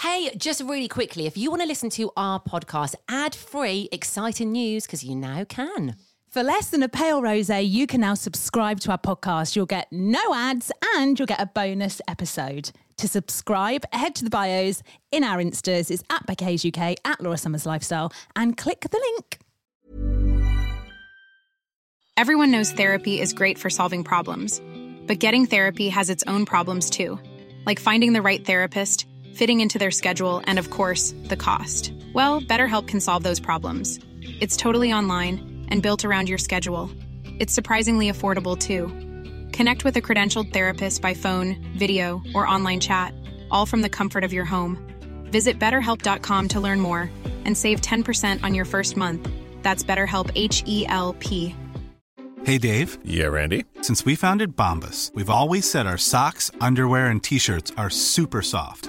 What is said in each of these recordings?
Hey, just really quickly, if you want to listen to our podcast ad free, exciting news, because you now can. For less than a pale rose, you can now subscribe to our podcast. You'll get no ads and you'll get a bonus episode. To subscribe, head to the bios in our Instas. It's at Becca's UK, at Laura Summers Lifestyle, and click the link. Everyone knows therapy is great for solving problems, but getting therapy has its own problems too, like finding the right therapist, fitting into their schedule, and of course, the cost. Well, BetterHelp can solve those problems. It's totally online and built around your schedule. It's surprisingly affordable too. Connect with a credentialed therapist by phone, video, or online chat, all from the comfort of your home. Visit betterhelp.com to learn more and save 10% on your first month. That's BetterHelp H E L P. Hey Dave, Yeah, Randy. since we founded Bombas, we've always said our socks, underwear, and t shirts are super soft.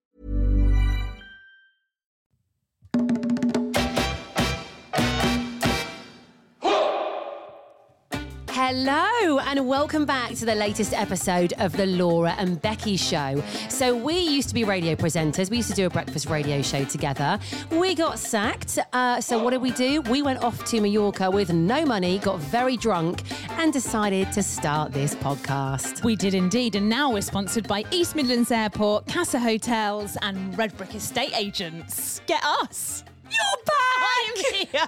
Hello, and welcome back to the latest episode of The Laura and Becky Show. So, we used to be radio presenters. We used to do a breakfast radio show together. We got sacked. Uh, so, what did we do? We went off to Mallorca with no money, got very drunk, and decided to start this podcast. We did indeed, and now we're sponsored by East Midlands Airport, Casa Hotels, and Redbrik Estate Agents. Get us! You're back! I'm here.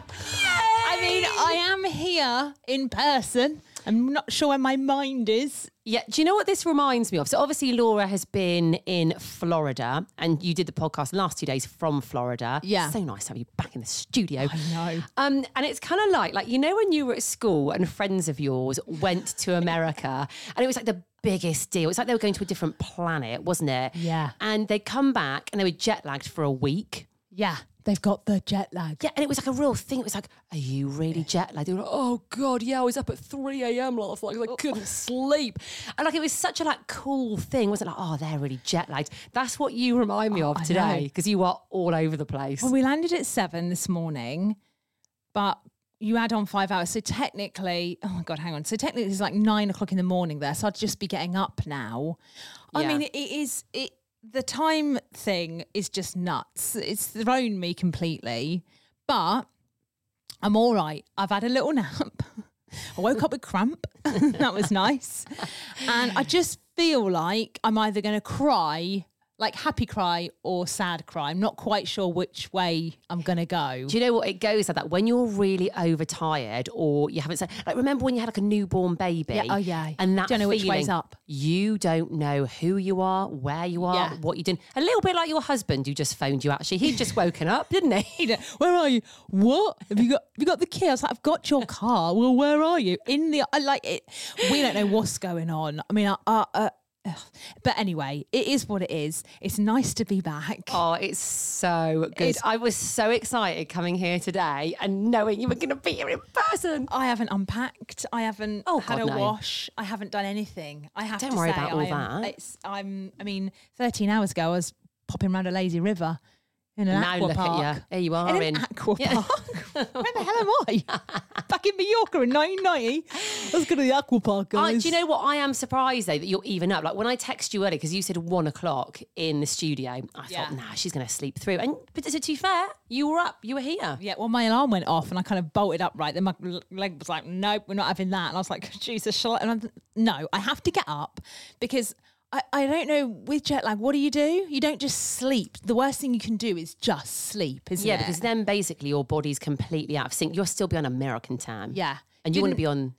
I mean, I am here in person. I'm not sure where my mind is. Yeah, do you know what this reminds me of? So obviously Laura has been in Florida and you did the podcast the last two days from Florida. Yeah. So nice to have you back in the studio. I know. Um, and it's kind of like, like, you know, when you were at school and friends of yours went to America and it was like the biggest deal. It's like they were going to a different planet, wasn't it? Yeah. And they'd come back and they were jet lagged for a week. Yeah, they've got the jet lag. Yeah, and it was like a real thing. It was like, are you really jet lagged? They were like, oh God, yeah, I was up at 3 a.m. last night 'cause I oh. couldn't sleep. And like, it was such a like cool thing. Wasn't it like, oh, they're really jet lagged. That's what you remind me oh, of Oh, I today know. because you are all over the place. Well, we landed at seven this morning, but you add on five hours. So technically, oh my God, hang on. So technically, it's like nine o'clock in the morning there. So I'd just be getting up now. I Yeah. mean, it is, it, the time thing is just nuts. It's thrown me completely, but I'm all right. I've had a little nap. I woke up with cramp. that was nice. And I just feel like I'm either going to cry, like happy cry or sad cry. I'm not quite sure which way I'm going to go. Do you know what it goes like that? When you're really overtired or you haven't said, like, remember when you had like a newborn baby? Yeah, oh, yeah. And that Don't know which feeling, way's up. You don't know who you are, where you are, Yeah. what you're doing. A little bit like your husband who just phoned you. Actually, he'd just woken up, didn't he? Where are you? What have you got? Have you got the key? I was like, I've got your car. Well, where are you? In the I like it. We don't know what's going on. I mean, uh, uh, uh, ugh. but anyway, it is what it is. It's nice to be back. Oh, it's so good. It's- I was so excited coming here today and knowing you were going to be here in person. I haven't unpacked. I haven't Oh, had God, a no. wash. I haven't done anything. I have Don't to worry say, about all I am, that. It's, I'm. I mean, 13 hours ago, I was popping around a lazy river in an now aqua look park. at you. There you are in in. an aqua Yeah. park. Where the hell am I? Back in Mallorca in 1990. Let's go to the aqua park, I, guys. do you know what? I am surprised though that you're even up. Like when I text you earlier, because you said one o'clock in the studio, I Yeah. thought, nah, she's going to sleep through. And but to be fair, you were up, you were here. Yeah, well, my alarm went off and I kind of bolted upright. Then my leg was like, nope, we're not having that. And I was like, Jesus, shall I? And I'm, no, I have to get up because I, I don't know with jet lag, what do you do? You don't just sleep. The worst thing you can do is just sleep, isn't Yeah, it? because then basically your body's completely out of sync. You're still be on American time. yeah, and you want to Didn't- be on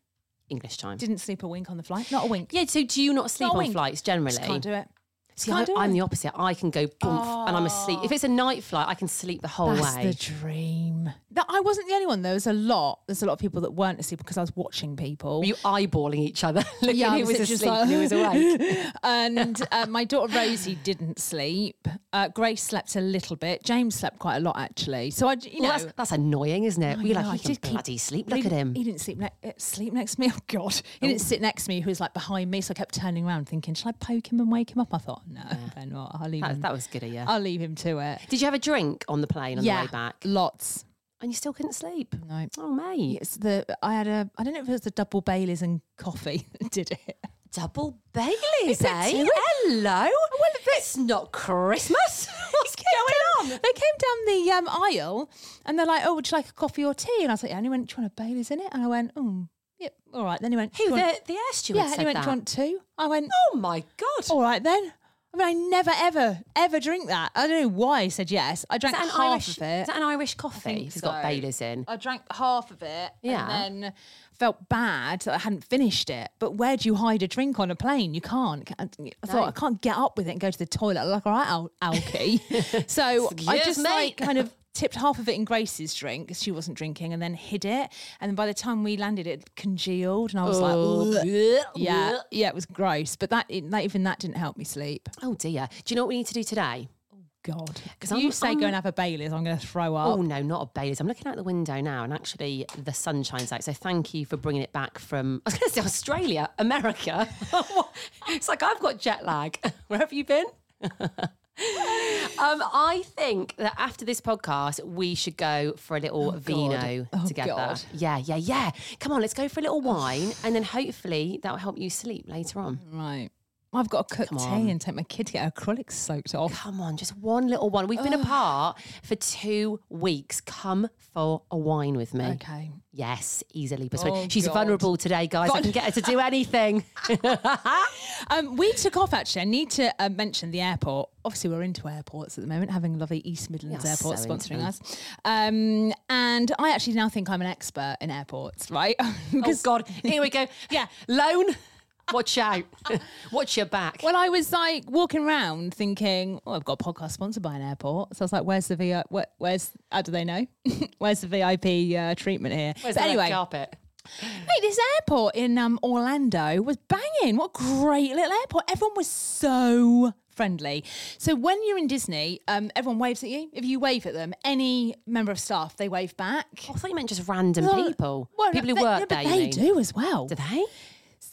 English time. Didn't sleep a wink on the flight. Not a wink. yeah, so do you not sleep Not a on wink. flights generally? Just can't do it. See, I, I'm the opposite. I can go boom and I'm asleep. If it's a night flight, I can sleep the whole That's way. That's the dream. That I wasn't the only one. There was a lot. There's a lot of people that weren't asleep because I was watching people. Were you eyeballing each other, looking Yeah, I who was was asleep just and who was awake? and uh, my daughter Rosie didn't sleep. Uh, Grace slept a little bit. James slept quite a lot actually. So I, you Well, know, that's, that's annoying, isn't it? I You're like, I he can did keep- bloody sleep. Look he, at him. He didn't sleep, ne- uh, sleep next to me. Oh God, he didn't sit next to me. He was like behind me, so I kept turning around, thinking, "Shall I poke him and wake him up?" I thought, "No, better not. I'll leave That, him. that was good of you. I'll leave him to it." Did you have a drink on the plane on yeah, the way back? lots. And you still couldn't sleep? No. Oh, mate. It's the I had a I don't know if it was the double Baileys and coffee that did it. Double Baileys, eh? two? Hello. Well, it's not Christmas. What's going on? They came down the um, aisle and they're like, "Oh, would you like a coffee or tea?" And I was like, "Yeah." And he went, "Do you want a Baileys in it?" And I went, "Oh, yeah, all right." Then he went, Who, "Do the, want-" the air steward Yeah, said and he went, that? "Do you want two?" I went, Oh, my God. "All right then." I mean, I never, ever, ever drink that. I don't know why I said yes. I Is drank that, an half Irish, of it. is that an Irish coffee? think It's got so. Baileys in. I drank half of it Yeah. and then felt bad that I hadn't finished it. But where do you hide a drink on a plane? You can't. I thought. I can't get up with it and go to the toilet. I'm like, all right, Al- Alki. so I just like kind of tipped half of it in Grace's drink because she wasn't drinking and then hid it. And then by the time we landed, it congealed and I was like, "Ugh." yeah, yeah, it was gross. But that, it, that even that didn't help me sleep. Oh, dear. Do you know what we need to do today? Oh, God, 'Cause because you I'm- say I'm- go and have a Baileys, I'm going to throw up. Oh, no, not a Baileys. I'm looking out the window now and actually the sun shines out. So thank you for bringing it back from, I was going to say Australia, America. it's like I've got jet lag. Where have you been? Um, I think that after this podcast, we should go for a little vino Oh, together. God. Yeah, yeah, yeah. Come on, let's go for a little wine, and then hopefully that will help you sleep later on. Right. I've got to cook Come tea on. and take my kid to get her acrylics soaked off. Come on, just one little one. We've been apart for two weeks. Come for a wine with me. Okay. Yes, easily persuaded. Oh, She's God. vulnerable today, guys. I can get her to do anything. Um, we took off actually. I need to uh, mention the airport. Obviously, we're into airports at the moment, having lovely East Midlands Airport so into sponsoring them. us. Um, and I actually now think I'm an expert in airports, right? oh God, here we go. Yeah. loan. Watch out. Watch your back. Well, I was like walking around thinking, oh, I've got a podcast sponsored by an airport. So I was like, where's the VIP? Where, where's, how do they know? where's the VIP uh, treatment here? Where's But the red anyway, carpet? Mate, this airport in um, Orlando was banging. What a great little airport. Everyone was so friendly. So when you're in Disney, um, everyone waves at you. If you wave at them, any member of staff, they wave back. I thought you meant just random Well, people. well, people who they- work no, there. but you they mean? do as well. Do they?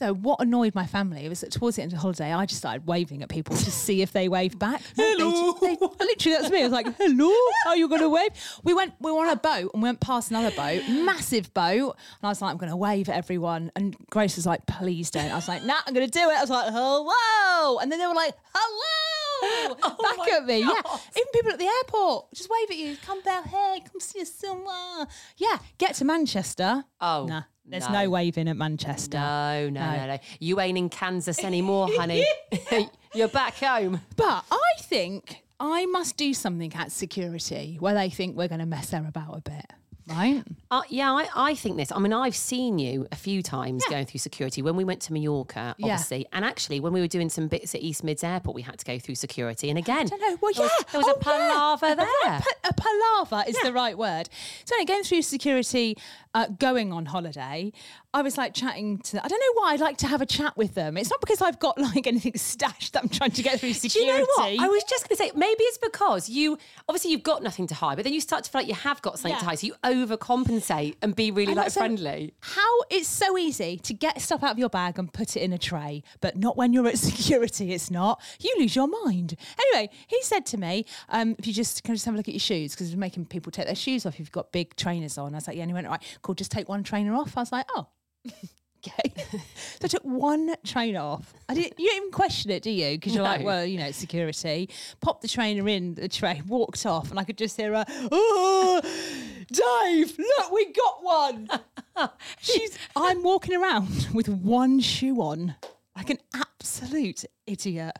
So what annoyed my family was that towards the end of the holiday, I just started waving at people to see if they waved back. Hello. They, they- literally, that's me. I was like, "Hello, how are you going to wave?" We went. We were on a boat and we went past another boat, massive boat, and I was like, "I'm going to wave at everyone." And Grace was like, "Please don't." I was like, "Nah, I'm going to do it." I was like, "Hello," and then they were like, "Hello." Oh back at me, yeah. Even people at the airport just wave at you. Come down here, come see us somewhere. Yeah, get to Manchester. Oh, nah, there's no. no waving at Manchester. No, no, No. no, no. You ain't in Kansas anymore, honey. You're back home. But I think I must do something at security where they think we're going to mess her about a bit, right? Uh, yeah, I, I think this. I mean, I've seen you a few times going through security. When we went to Mallorca, Yeah. obviously, and actually when we were doing some bits at East Mids Airport, we had to go through security. And again, I don't know. Well, there yeah, was, there was Oh, a palaver yeah. there. A palaver is the right word. So, anyway, going through security, uh, going on holiday, I was like chatting to. them. I don't know why I'd like to have a chat with them. It's not because I've got like anything stashed that I'm trying to get through security. Do you know what? I was just going to say, maybe it's because you obviously you've got nothing to hide, but then you start to feel like you have got something to hide, so you overcompensate and be really And like also, friendly. How it's so easy to get stuff out of your bag and put it in a tray, but not when you're at security. It's not. You lose your mind. Anyway, he said to me, um, "If you just can I just have a look at your shoes because we're making people take their shoes off if you've got big trainers on." I was like, "Yeah." And he went, "All right, cool. Just take one trainer off." I was like, "Oh." Okay, so I took one trainer off. I didn't. You don't even question it, do you? Because you're like, well, you know, it's security. Popped the trainer in the tray, walked off, and I could just hear her. Oh, Dave, look, we got one. She's. I'm walking around with one shoe on, like an absolute idiot.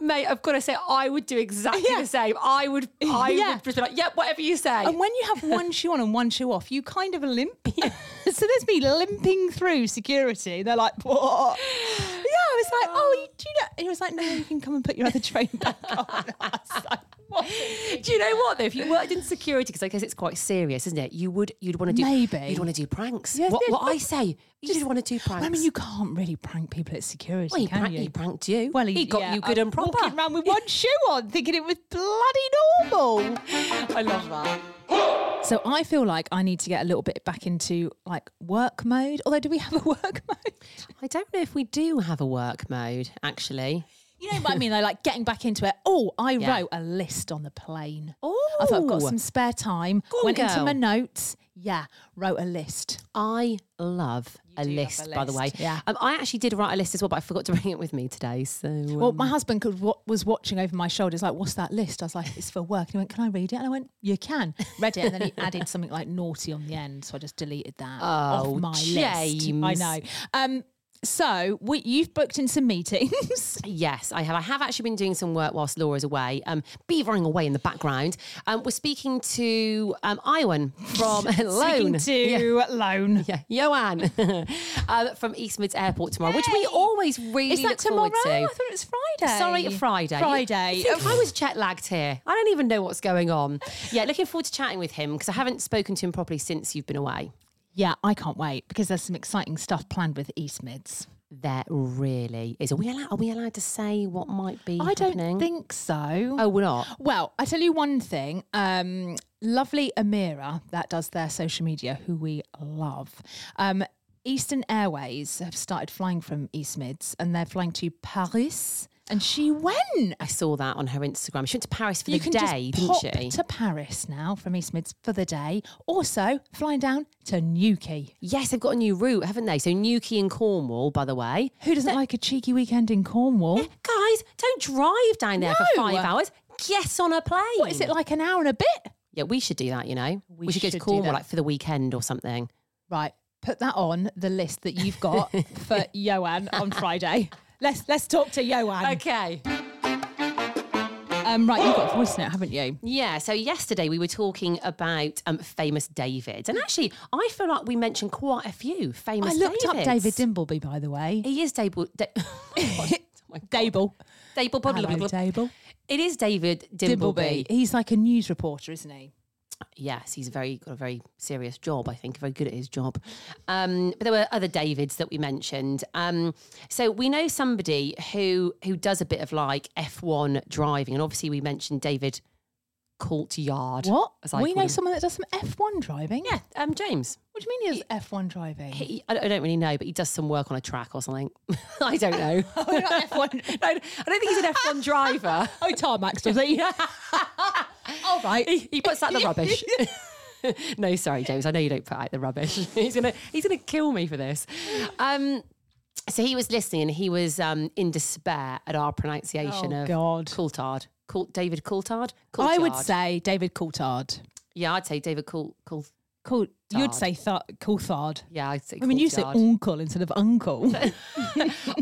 Mate, I've got to say, I would do exactly Yeah. the same. I would, I Yeah. would just be like, yep, whatever you say. And when you have one shoe on and one shoe off, you kind of limp. so there's me limping through security. They're like, what? I was like, oh, oh. you do know? And he was like, no, you can come and put your other train back on. I was like, what? do you know what though? If you worked in security, because I guess it's quite serious, isn't it? You would, you'd want to do, Maybe. you'd want to do pranks. What, what I say, you just want to do pranks. I mean, you can't really prank people at security, well, he, can prank, you? he pranked you. Well, he, got yeah, you good I'm and proper. Walking around with one shoe on, thinking it was bloody normal. I love that. So I feel like I need to get a little bit back into like work mode. Although, do we have a work mode? I don't know if we do have a work mode, actually. You know what I mean? Though, like getting back into it. Oh, I Yeah. wrote a list on the plane. Oh, I thought I've got some spare time. Go on, Went into my notes. Yeah, wrote a list. I love a do love list, by the way. yeah. Um, I actually did write a list as well, but I forgot to bring it with me today. So, Well, um, my husband could, wa- was watching over my shoulder. He's like, "What's that list?" I was like, "It's for work." And he went, "Can I read it?" And I went, "You can." Read it, and then he added something like naughty on the end, so I just deleted that Oh, off my list. I know. Um, so we, you've booked in some meetings. Yes, I have. I have actually been doing some work whilst Laura's away, um, beavering away in the background. Um, we're speaking to um, Iwan from Loan. Speaking to Loan. Yeah, Joanne um, from East Mids Airport tomorrow, which we always really Is that look tomorrow? forward I thought it was Friday. Sorry, Friday. Friday. I, I was jet lagged here. I don't even know what's going on. Yeah, looking forward to chatting with him because I haven't spoken to him properly since you've been away. Yeah, I can't wait because there's some exciting stuff planned with East Mids. There really is. Are we allowed? Are we allowed to say what might be I don't think so. Oh, we're not. Well, I tell you one thing. Um, lovely Amira, that does their social media, who we love. Um, Eastern Airways have started flying from East Mids and they're flying to Paris. And she went. I saw that on her Instagram. She went to Paris for you the can day, just pop didn't she? to Paris now from East Mids for the day. Also, flying down to Newquay. Yes, they've got a new route, haven't they? So Newquay and Cornwall, by the way. Who doesn't like a cheeky weekend in Cornwall? Guys, don't drive down there for No. five hours. Get on a plane. What is it like an hour and a bit? Yeah, we should do that, you know. We, We should go should to do Cornwall that. like for the weekend or something. Right, put that on the list that you've got for Joanne on Friday. Let's let's talk to Joanne. Okay. Um, right, you've got a voice note, haven't you? Yeah, so yesterday we were talking about um, famous Davids. And actually, I feel like we mentioned quite a few famous David. I looked up David Dimbleby, by the way. He is Dable. Da- Dable. Dable. Hello, Dable. It is David Dimbleby. Dimbleby. He's like a news reporter, isn't he? Yes, he's very got a very serious job. I think very good at his job. Um, but there were other Davids that we mentioned. Um, so we know somebody who who does a bit of like F one driving, and obviously we mentioned David Courtyard. What? as I We know him. someone that does some F1 driving. Yeah, um, James. What do you mean he does F1 driving? He, I, don't- I don't really know, but he does some work on a track or something. I don't know. Oh, not F1. no, I don't think he's an F one driver. oh, does he? All right. he, he puts out the rubbish. no, sorry, James. I know you don't put out the rubbish. he's gonna he's gonna kill me for this. Um, so he was listening and he was um, in despair at our pronunciation Oh, of God. Coulthard. Coul- David Coulthard. I would Coulthard. say David Coulthard. yeah, I'd say David Coul. Coul-. You'd Tard. say th- Coulthard. yeah, I'd say. I mean, you say Coulthard. uncle instead of uncle.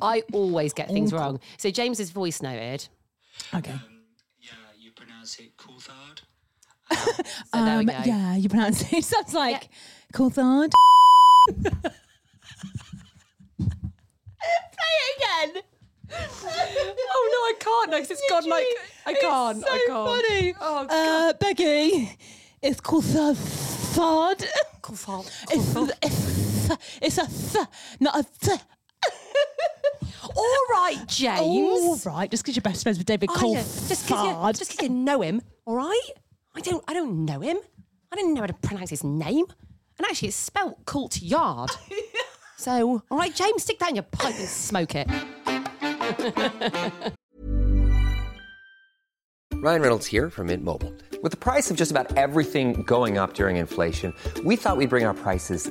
I always get things wrong. So James's voice noted. okay. Yeah, you pronounce it Coulthard. So Um, yeah, you pronounce it. It sounds like Coulthard. Play it again. Oh no, I can't. No, 'cause it's gone like I can't. It's so I can't. funny. Oh, uh, Becky, it's Coulthard. Coulthard. It's, it's, it's a th, not a th. All right, James. All right, just because you're best friends with David I just because you, just 'cause you know him, all right? I don't, I don't know him. I didn't know how to pronounce his name, and actually, it's spelt Colt Yard. so, all right, James, stick that in your pipe and smoke it. Ryan Reynolds here from Mint Mobile. With the price of just about everything going up during inflation, we thought we'd bring our prices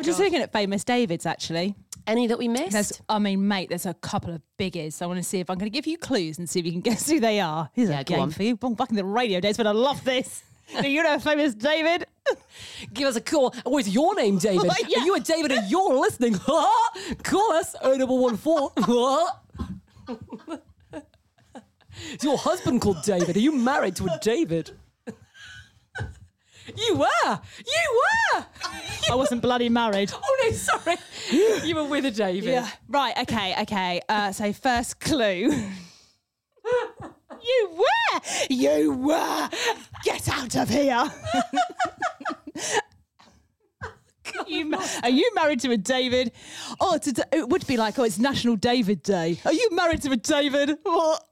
I'm just looking at famous Davids actually. Any that we missed? There's, I mean, mate, there's a couple of biggies. So I want to see if I'm going to give you clues and see if you can guess who they are. Here's Yeah, a game on. for you. Back in the radio days, but I love this. Do you know famous David? Give us a call. What's your name, David? Yeah. Are you a David and you're listening? call us 0114. Is your husband called David? Are you married to a David? You were. You were. I wasn't bloody married. Oh no, sorry. You were with a David. Yeah. Right. Okay. Okay. Uh, so first clue. you were. You were. Get out of here. You ma- are you married to a David? Oh, today, it would be like, oh, it's National David Day. Are you married to a David? What?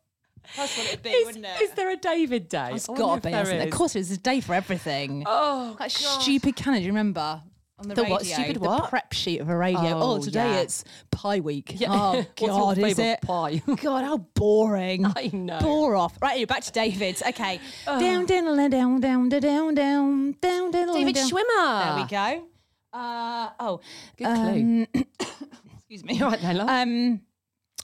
That's what it'd be, Is, wouldn't it? is there a David Day? It's I wonder got to be. there hasn't it? is. Of course, it's a day for everything. Oh, that God. stupid calendar. Do you remember? On the, The radio, what? Stupid the what? prep sheet of a radio. Oh, Oh, today yeah. it's Pie Week. Yeah. Oh What's your God, is it pie? God, how boring. I know. Bore off. Right, back to David's. Okay. Down, down, down, down, down, down, down, down, down. David down. Schwimmer. There we go. Uh, oh, Good clue. um, excuse me. All right then, love. Um,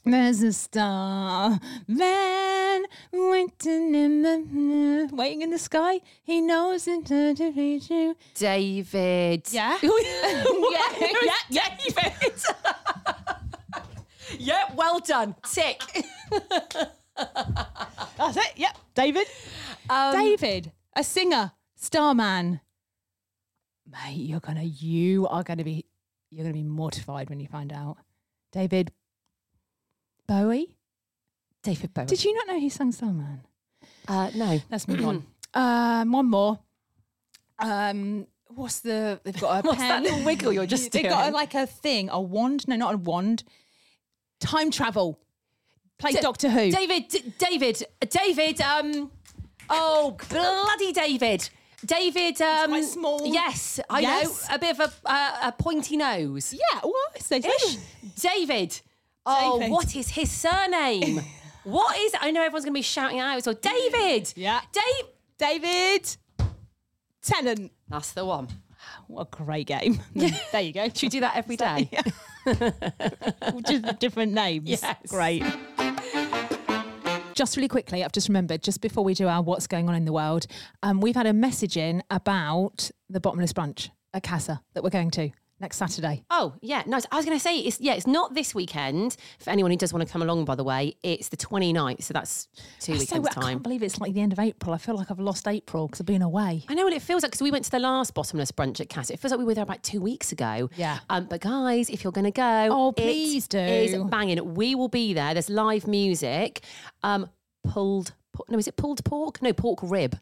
there's a star man waiting in the waiting in the sky. He knows it to reach you. David. Yeah. yeah, yeah, David. yeah, well done. Tick. That's it. Yep, David. Um, David, a singer, starman. Mate, you're gonna, you are gonna be, you're gonna be mortified when you find out. David Bowie. David Bowie. Did you not know he sang Starman? Uh, no. Let's move on. Um, one more. Um, what's the? They've got a What's pen. that little wiggle you're just They've got a, like a thing, a wand. No, not a wand. Time travel. Play D- Doctor Who. David, D- David, David, um, oh, bloody David. David, um, quite small. Yes, I Yes. know. A bit of a, a, a pointy nose. Yeah, what? Say Ish. David. Oh, David. what is his surname? what is? I know everyone's going to be shouting out. So David. Yeah. Dave. David Tennant. That's the one. What a great game. there you go. Should we do that every day? just different names. Yes. Great. Just really quickly, I've just remembered, just before we do our what's going on in the world, um, we've had a message in about the bottomless brunch at Casa that we're going to next Saturday. Oh, yeah, nice. I was going to say, it's yeah, it's not this weekend. For anyone who does want to come along, by the way, it's the 29th, so that's two So weekends I time. can't believe it's like the end of April. I feel like I've lost April because I've been away. I know what it feels like because we went to the last bottomless brunch at Casa. It feels like we were there about two weeks ago. Yeah. Um, but guys, if you're going to go, Oh, please do. Is banging. We will be there. There's live music. Um, pulled. No, is it pulled pork? No, pork rib.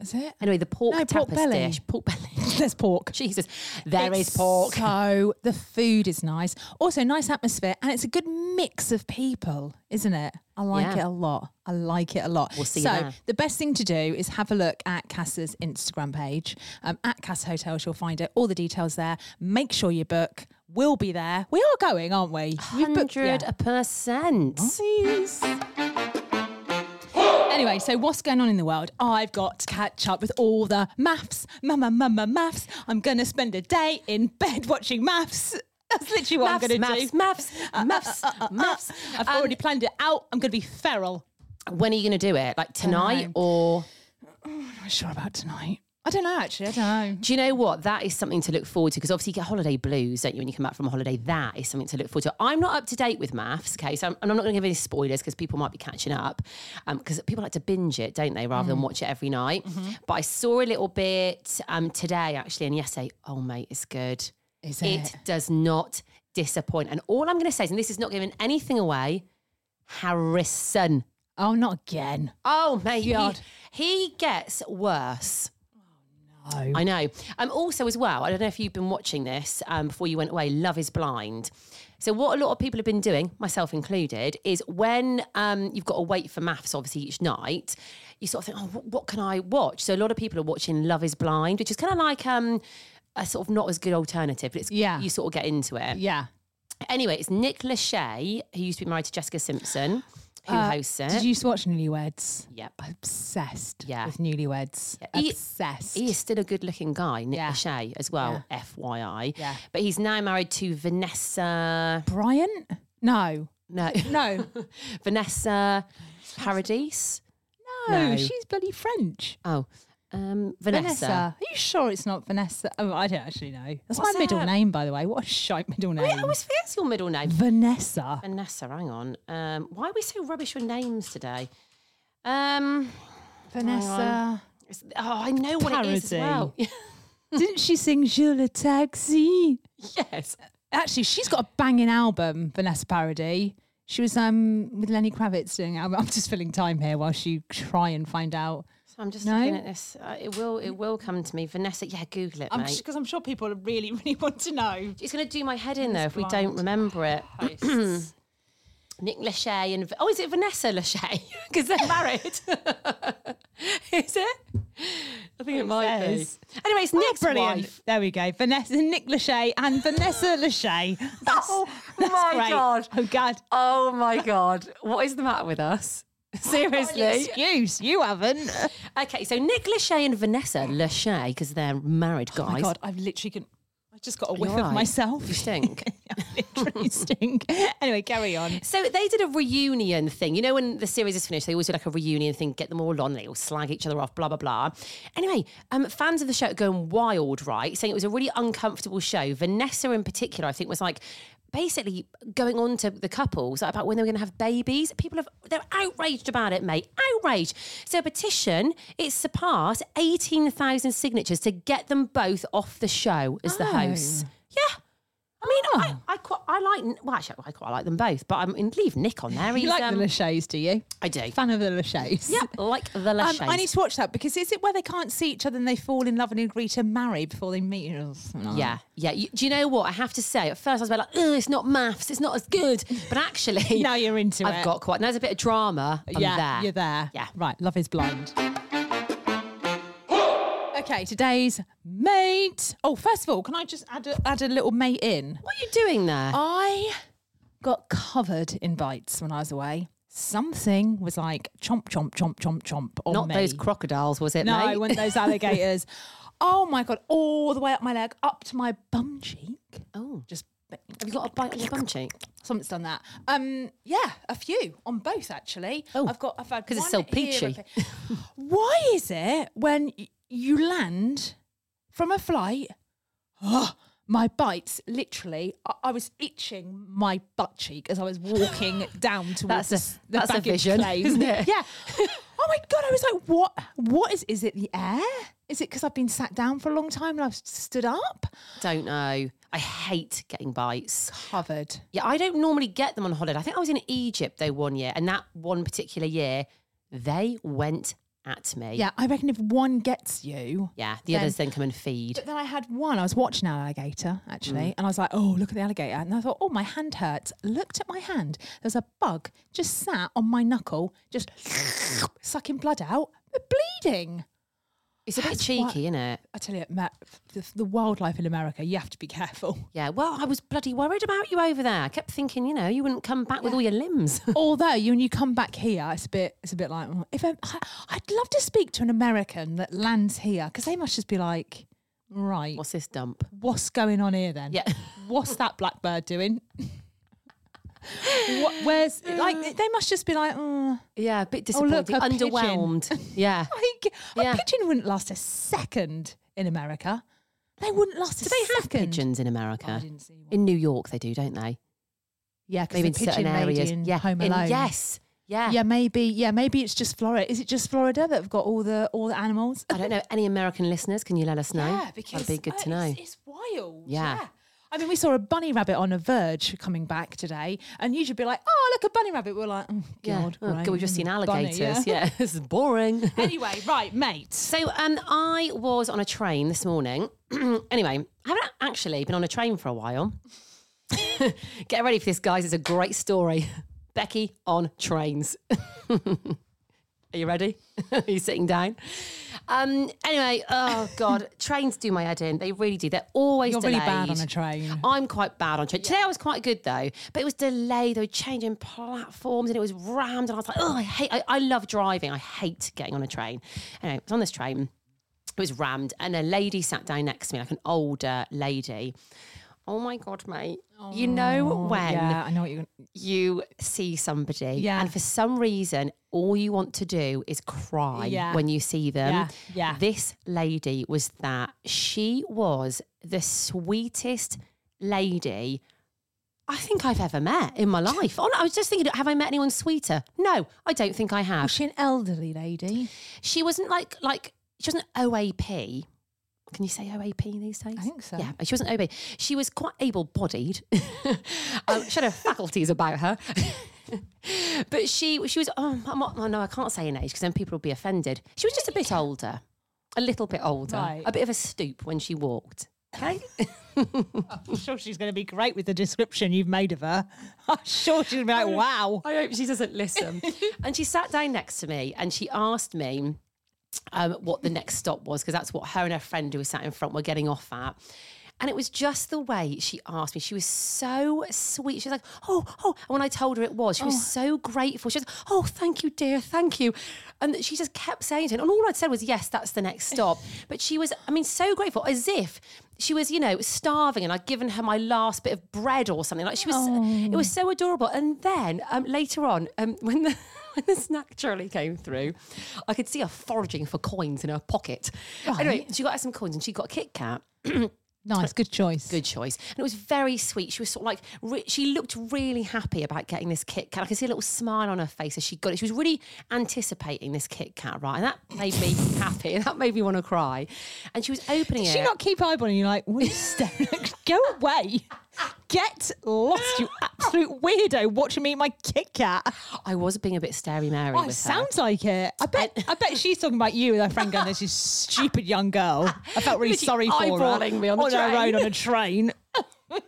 Is it? Anyway, the pork No, pork belly. dish. Pork belly. There's pork. Jesus, there is It's pork. So the food is nice. Also, nice atmosphere, and it's a good mix of people, isn't it? I like Yeah. it a lot. I like it a lot. We'll see you so there. the best thing to do is have a look at Casa's Instagram page. Um, at Casa Hotels, you'll find it. All the details there. Make sure you book. We'll be there. We are going, aren't we? We've booked- yeah. Hundred percent. Anyway, so what's going on in the world? I've got to catch up with all the MAFS, mama, mama, MAFS. I'm going to spend a day in bed watching MAFS. That's literally what MAFS, I'm going to MAFS, do. MAFS, MAFS, uh, uh, uh, MAFS. I've um, already planned it out. I'm going to be feral. When are you going to do it? Like tonight or? I'm not sure about tonight. I don't know, actually. I don't know. Do you know what? That is something to look forward to because obviously you get holiday blues, don't you, when you come back from a holiday? That is something to look forward to. I'm not up to date with MAFS, okay? So I'm, and I'm not going to give any spoilers because people might be catching up um, because people like to binge it, don't they, rather than mm. watch it every night. Mm-hmm. But I saw a little bit um, today, actually, and yesterday. Oh, mate, it's good. Is it it? does not disappoint. And all I'm going to say is, and this is not giving anything away, Harrison. Oh, not again. Oh, mate, he, God. he gets worse. No. I know. Um, also, as well, I don't know if you've been watching this um, before you went away. Love is Blind. So, what a lot of people have been doing, myself included, is when um, you've got to wait for MAFS, obviously each night, you sort of think, oh, wh- what can I watch? So, a lot of people are watching Love is Blind, which is kind of like um, a sort of not as good alternative, but it's Yeah. you sort of get into it. Yeah. Anyway, it's Nick Lachey, who used to be married to Jessica Simpson, who Uh, hosts it. Did you used to watch Newlyweds? Yep. Obsessed Yeah. with Newlyweds. He- Obsessed. He is still a good looking guy, Nick Yeah. Lachey, as well, FYI. Yeah. But he's now married to Vanessa. Bryant? No. No. No. Vanessa Paradis? No, No. she's bloody French. Oh, um, Vanessa. Are you sure it's not Vanessa? Oh, I don't actually know. That's What's my middle that? name, by the way. What a shite middle name. I always forget your middle name. Vanessa. Vanessa, hang on. Um, why are we so rubbish with names today? Um, Vanessa. oh, I know what it is as well. Didn't she sing Joe le taxi? yes. Actually, she's got a banging album, Vanessa Paradis. She was um with Lenny Kravitz doing. I'm I'm just filling time here while she try and find out. I'm just No? looking at this. Uh, it will it will come to me. Vanessa, yeah, Google it, I'm mate. because I'm sure people really really want to know. It's going to do my head in though if we don't remember it. Nick Lachey and oh, is it Vanessa Lachey? Because they're married. is it? I think it might says. be. Anyway, it's Nick's Brilliant. wife. There we go. Vanessa, Nick Lachey and Vanessa Lachey. That's, Oh that's my great. God. Oh God. Oh my god, what is the matter with us? Seriously. Excuse, you haven't. Okay, so Nick Lachey and Vanessa Lachey, because they're married guys. Oh my God, I've literally can. I just got a whiff You're of right. myself. You stink. I literally stink. Anyway, carry on. So they did a reunion thing. You know, when the series is finished, they always do like a reunion thing, get them all on, they all slag each other off, blah, blah, blah. Anyway, um, fans of the show are going wild, right? Saying it was a really uncomfortable show. Vanessa, in particular, I think was like, basically going on to the couples about when they were going to have babies. People have they're outraged about it, mate. Outraged. So a petition it's surpassed eighteen thousand signatures to get them both off the show as the hosts. Oh. I mean, I, I quite, I like, well, actually, I quite like them both, but I mean, leave Nick on there. He's, You like um, the Lachey's, do you? I do. Fan of the Lachey's? Yeah, like the Um, I need to watch that because is it where they can't see each other and they fall in love and agree to marry before they meet? Yeah, yeah. You, do you know what I have to say? At first, I was like, "Ugh, it's not MAFS, it's not as good." But actually, Now you're into I've it. got quite. now There's a bit of drama. I'm yeah, there. you're there. Yeah. Right, Love is Blind. Okay, today's mate. Oh, first of all, can I just add a, add a little mate in? What are you doing there? I got covered in bites when I was away. Something was like chomp, chomp, chomp, chomp, chomp on not me. those crocodiles, was it? No, mate? weren't those alligators. oh my god, all the way up my leg, up to my bum cheek. Oh, Just have you got a bite on your bum cheek? Something's done that. Um, yeah, a few on both actually. Oh, I've got. I've had 'cause it's one so here, peachy. Why is it when y- you land from a flight? Oh, my bites literally. I, I was itching my butt cheek as I was walking down towards That's a- the that's a baggage vision, claim. isn't it? Yeah. Oh my god! I was like, what? What is? Is it the air? Is it because I've been sat down for a long time and I've stood up? Don't know. I hate getting bites. Covered. Yeah, I don't normally get them on holiday. I think I was in Egypt though one year, and that one particular year, they went at me. Yeah, I reckon if one gets you, Yeah, the Then- others then come and feed. But then I had one. I was watching an alligator actually, Mm. and I was like, "Oh, look at the alligator!" And I thought, "Oh, my hand hurts." Looked at my hand. There's a bug just sat on my knuckle, just sucking blood out, bleeding. It's a bit That's cheeky, what- isn't it? I tell you, Ma- the, the wildlife in America, you have to be careful. Yeah, well, I was bloody worried about you over there. I kept thinking, you know, you wouldn't come back with all your limbs. Although you, when you come back here, it's a bit, it's a bit like oh, if i I'd love to speak to an American that lands here because they must just be like, right, What's this dump? what's going on here then? Yeah. What's that blackbird doing? what, where's like they must just be like, oh, Yeah, a bit Oh, look, a underwhelmed. Yeah. like Yeah. a pigeon wouldn't last a second in America. They wouldn't last a Do they have pigeons in America? Oh, I didn't see one. In New York, they do, don't they? Yeah, because Maybe in certain areas. in yeah. Home in- yes. Yeah. Yeah, maybe. Yeah, maybe it's just Florida. Is it just Florida that have got all the all the animals? I don't know. Any American listeners? Can you let us know? Yeah, because That'd be good uh, to know. It's, it's wild. Yeah. I mean, we saw a bunny rabbit on a verge coming back today, and you should be like, "Oh, look, a bunny rabbit." We're like, oh, yeah. God, Oh, God, we've just seen Bunny, alligators. yeah. this is boring. anyway, right, mate. So um, I was on a train this morning. anyway, I haven't actually been on a train for a while. Get ready for this, guys. It's a great story. Becky on trains. Are you ready? Are you sitting down? Um, anyway, oh God, trains do my head in. They really do. They're always You're really bad on a train. I'm quite bad on train. Today I was quite good though, but it was delayed. They were changing platforms and it was rammed, and I was like, oh, I hate. I, I love driving. I hate getting on a train. Anyway, I was on this train. It was rammed, and a lady sat down next to me, like an older lady. Oh my god, mate! you oh, know when Yeah, I know what you're. Gonna... you see somebody, Yeah. and for some reason, all you want to do is cry Yeah. when you see them. Yeah, yeah. This lady was that. She was the sweetest lady I think I've ever met in my life. Oh, no, I was just thinking, have I met anyone sweeter? No, I don't think I have. Was she an elderly lady? She wasn't like like she wasn't OAP. Can you say OAP these days? I think so. Yeah, she wasn't OAP. She was quite able-bodied. um, she had her faculties about her. but she she was oh, not, oh no I can't say an age because then people will be offended. She was just a bit older, a little bit older, Right. a bit of a stoop when she walked. Okay. I'm sure she's going to be great with the description you've made of her. I'm sure she's going to be like, wow. I hope she doesn't listen. and she sat down next to me and she asked me um, what the next stop was because that's what her and her friend who was sat in front were getting off at. And it was just the way she asked me. She was so sweet. She was like, "Oh, oh!" And when I told her it was, she was so grateful. She was, like, "Oh, thank you, dear, thank you." And she just kept saying to it. And all I'd said was, "Yes, that's the next stop." But she was, I mean, so grateful, as if she was, you know, starving, and I'd given her my last bit of bread or something. Like she was, it was so adorable. And then um, later on, um, when the when the snack trolley came through, I could see her foraging for coins in her pocket. Anyway, she got her some coins and she got a Kit Kat. Nice, good choice. Good choice. And it was very sweet. She was sort of like, re- she looked really happy about getting this Kit Kat. I could see a little smile on her face as she got it. She was really anticipating this Kit Kat, right? And that made me happy. And that made me want to cry. And she was opening Did it. she not keep eyeballing you like, are you? Go away. Get lost, you absolute weirdo, watching me eat my Kit Kat. I was being a bit starey Mary Oh, with it her. sounds like it. I bet I bet she's talking about you with her friend going, this stupid young girl. I felt really sorry for her. eyeballing me on the her train. own on a train.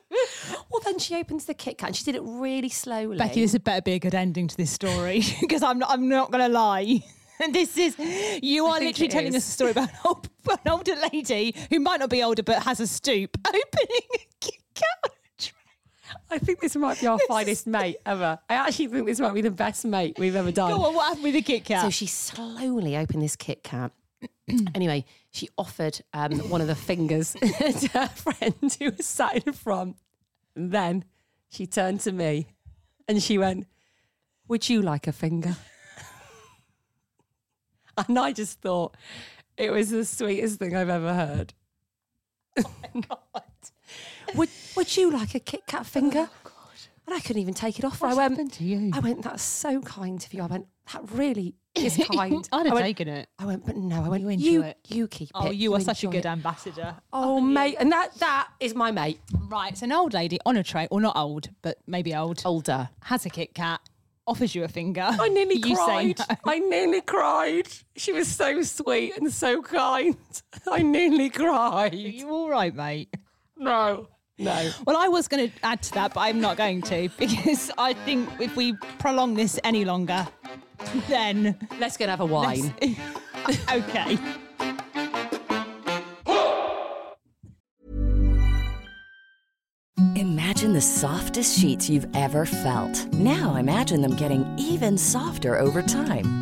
Well, then she opens the Kit Kat and she did it really slowly. Becky, this had better be a good ending to this story because I'm not, I'm not going to lie. And this is, you are literally telling is. us a story about an, old, an older lady who might not be older but has a stoop opening a Kit Kat on. I think this might be our finest mate ever. I actually think this might be the best mate we've ever done. Go on, what happened with the Kit Kat? So she slowly opened this Kit Kat. anyway, she offered um, one of the fingers to her friend who was sat in front. And then she turned to me and she went, Would you like a finger? and I just thought it was the sweetest thing I've ever heard. would, would you like a Kit Kat finger? Oh, and I couldn't even take it off. What's I went, happened to you? I went, that's so kind of you. I went, that really is kind. I'd have I went, taken it. I went, but no, I went, You you, enjoy you, it. keep Oh, it. you are such a good it." ambassador. Oh, mate. And that that is my mate. Right, so an old lady on a train, or not old, but maybe old, Older. has a Kit Kat, offers you a finger. I nearly you cried. No. I nearly cried. She was so sweet and so kind. I nearly Are cried. you all right, mate? No. No. Well, I was going to add to that, but I'm not going to because I think if we prolong this any longer, then Let's go and have a wine. okay. Imagine the softest sheets you've ever felt. Now imagine them getting even softer over time.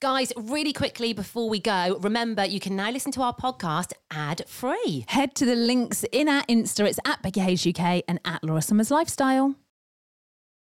Guys, really quickly before we go, remember you can now listen to our podcast ad free. Head to the links in our Insta. It's at Becky Hayes UK and at Laura Summers Lifestyle.